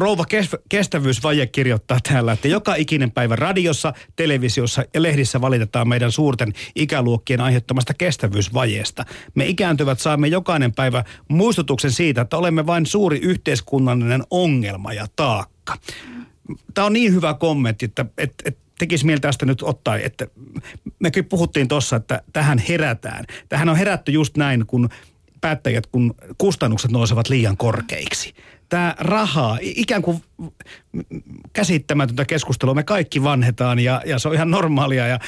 rouva kestävyysvaje kirjoittaa täällä, että joka ikinen päivä radiossa, televisiossa ja lehdissä valitetaan meidän suurten ikäluokkien aiheuttamasta kestävyysvajeesta. Me ikääntyvät saamme jokainen päivä muistutuksen siitä, että olemme vain suuri yhteiskunnallinen ongelma ja taakka. Tämä on niin hyvä kommentti, että, että, että tekisi mieltä tästä nyt ottaa, että mekin puhuttiin tuossa, että tähän herätään. Tähän on herätty just näin, kun päättäjät, kun kustannukset nousevat liian korkeiksi. Tämä rahaa, ikään kuin käsittämätöntä keskustelua, me kaikki vanhetaan ja, ja se on ihan normaalia ja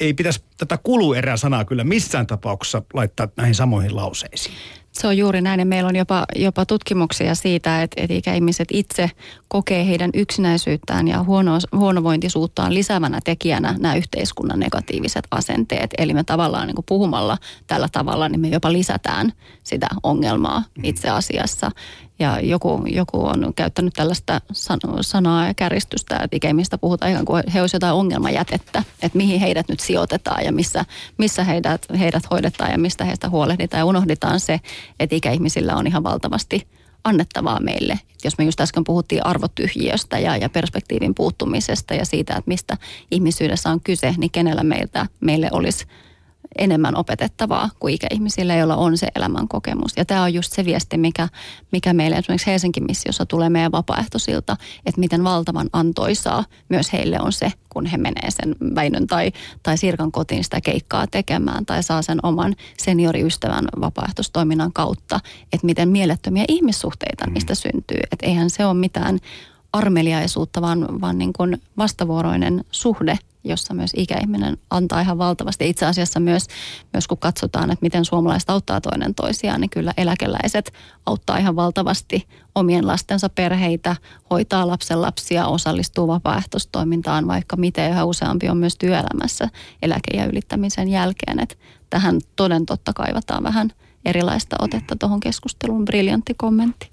ei pitäisi tätä kuluerää sanaa kyllä missään tapauksessa laittaa näihin samoihin lauseisiin. Se on juuri näin ja meillä on jopa, jopa tutkimuksia siitä, että, että ikäihmiset itse kokee heidän yksinäisyyttään ja huono, huonovointisuuttaan lisäävänä tekijänä nämä yhteiskunnan negatiiviset asenteet. Eli me tavallaan niin kuin puhumalla tällä tavalla, niin me jopa lisätään sitä ongelmaa mm. itse asiassa. Ja joku, joku on käyttänyt tällaista sanaa ja kärjistystä, että ikäihmistä puhutaan ihan kuin he olisivat jotain ongelmajätettä, että mihin heidät nyt sijoitetaan ja missä, missä heidät, heidät hoidetaan ja mistä heistä huolehditaan. Ja unohditaan se, että ikäihmisillä on ihan valtavasti annettavaa meille. Jos me just äsken puhuttiin arvotyhjiöstä ja, ja perspektiivin puuttumisesta ja siitä, että mistä ihmisyydessä on kyse, niin kenellä meiltä, meille olisi – enemmän opetettavaa kuin ikäihmisille, joilla on se elämän kokemus. Ja tämä on just se viesti, mikä, mikä meille esimerkiksi Helsingin missiossa tulee meidän vapaaehtoisilta, että miten valtavan antoisaa myös heille on se, kun he menee sen Väinön tai, tai Sirkan kotiin sitä keikkaa tekemään tai saa sen oman senioriystävän vapaaehtoistoiminnan kautta, että miten mielettömiä ihmissuhteita mm. niistä syntyy. Että eihän se ole mitään armeliaisuutta, vaan, vaan niin kuin vastavuoroinen suhde – jossa myös ikäihminen antaa ihan valtavasti. Itse asiassa myös, myös kun katsotaan, että miten suomalaiset auttaa toinen toisiaan, niin kyllä eläkeläiset auttaa ihan valtavasti omien lastensa perheitä, hoitaa lapsen lapsia, osallistuu vapaaehtoistoimintaan, vaikka miten yhä useampi on myös työelämässä eläke- ylittämisen jälkeen. Että tähän toden totta kaivataan vähän erilaista otetta tuohon keskusteluun. Briljantti kommentti.